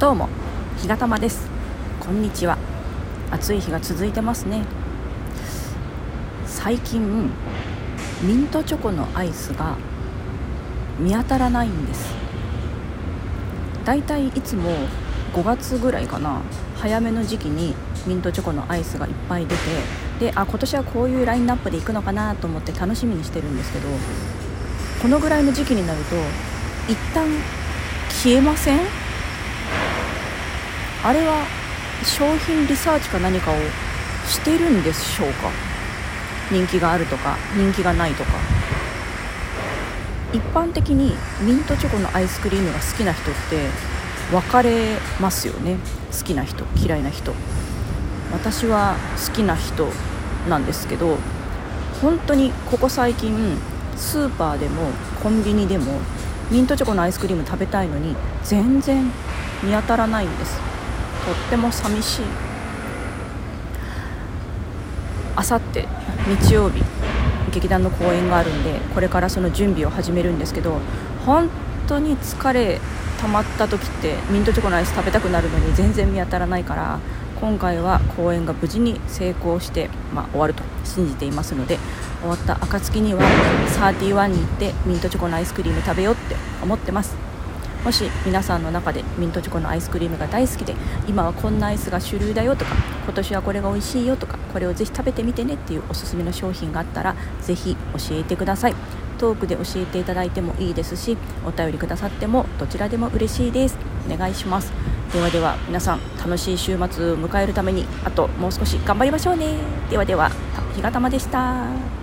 どうも日がたまです。こんにちは。暑い日が続いてますね。最近ミントチョコのアイスが見当たらないんです。だいたいいつも5月ぐらいかな早めの時期にミントチョコのアイスがいっぱい出てであ今年はこういうラインナップでいくのかなと思って楽しみにしてるんですけどこのぐらいの時期になると一旦消えません？あれは商品リサーチか何かをしてるんでしょうか？人気があるとか人気がないとか。一般的にミントチョコのアイスクリームが好きな人って分かれますよね。好きな人嫌いな人。私は好きな人なんですけど本当にここ最近スーパーでもコンビニでもミントチョコのアイスクリーム食べたいのに全然見当たらないんです。とっても寂しい。あさって日曜日劇団の公演があるんでこれからその準備を始めるんですけど本当に疲れ溜まった時ってミントチョコのアイス食べたくなるのに全然見当たらないから今回は公演が無事に成功して、まあ、終わると信じていますので終わった暁には31に行ってミントチョコのアイスクリーム食べようって思ってます。もし皆さんの中でミントチョコのアイスクリームが大好きで今はこんなアイスが主流だよとか今年はこれが美味しいよとかこれをぜひ食べてみてねっていうおすすめの商品があったらぜひ教えてください。トークで教えていただいてもいいですしお便りくださってもどちらでも嬉しいです。お願いします。ではでは皆さん楽しい週末を迎えるためにあともう少し頑張りましょうね。ではではひがたまでした。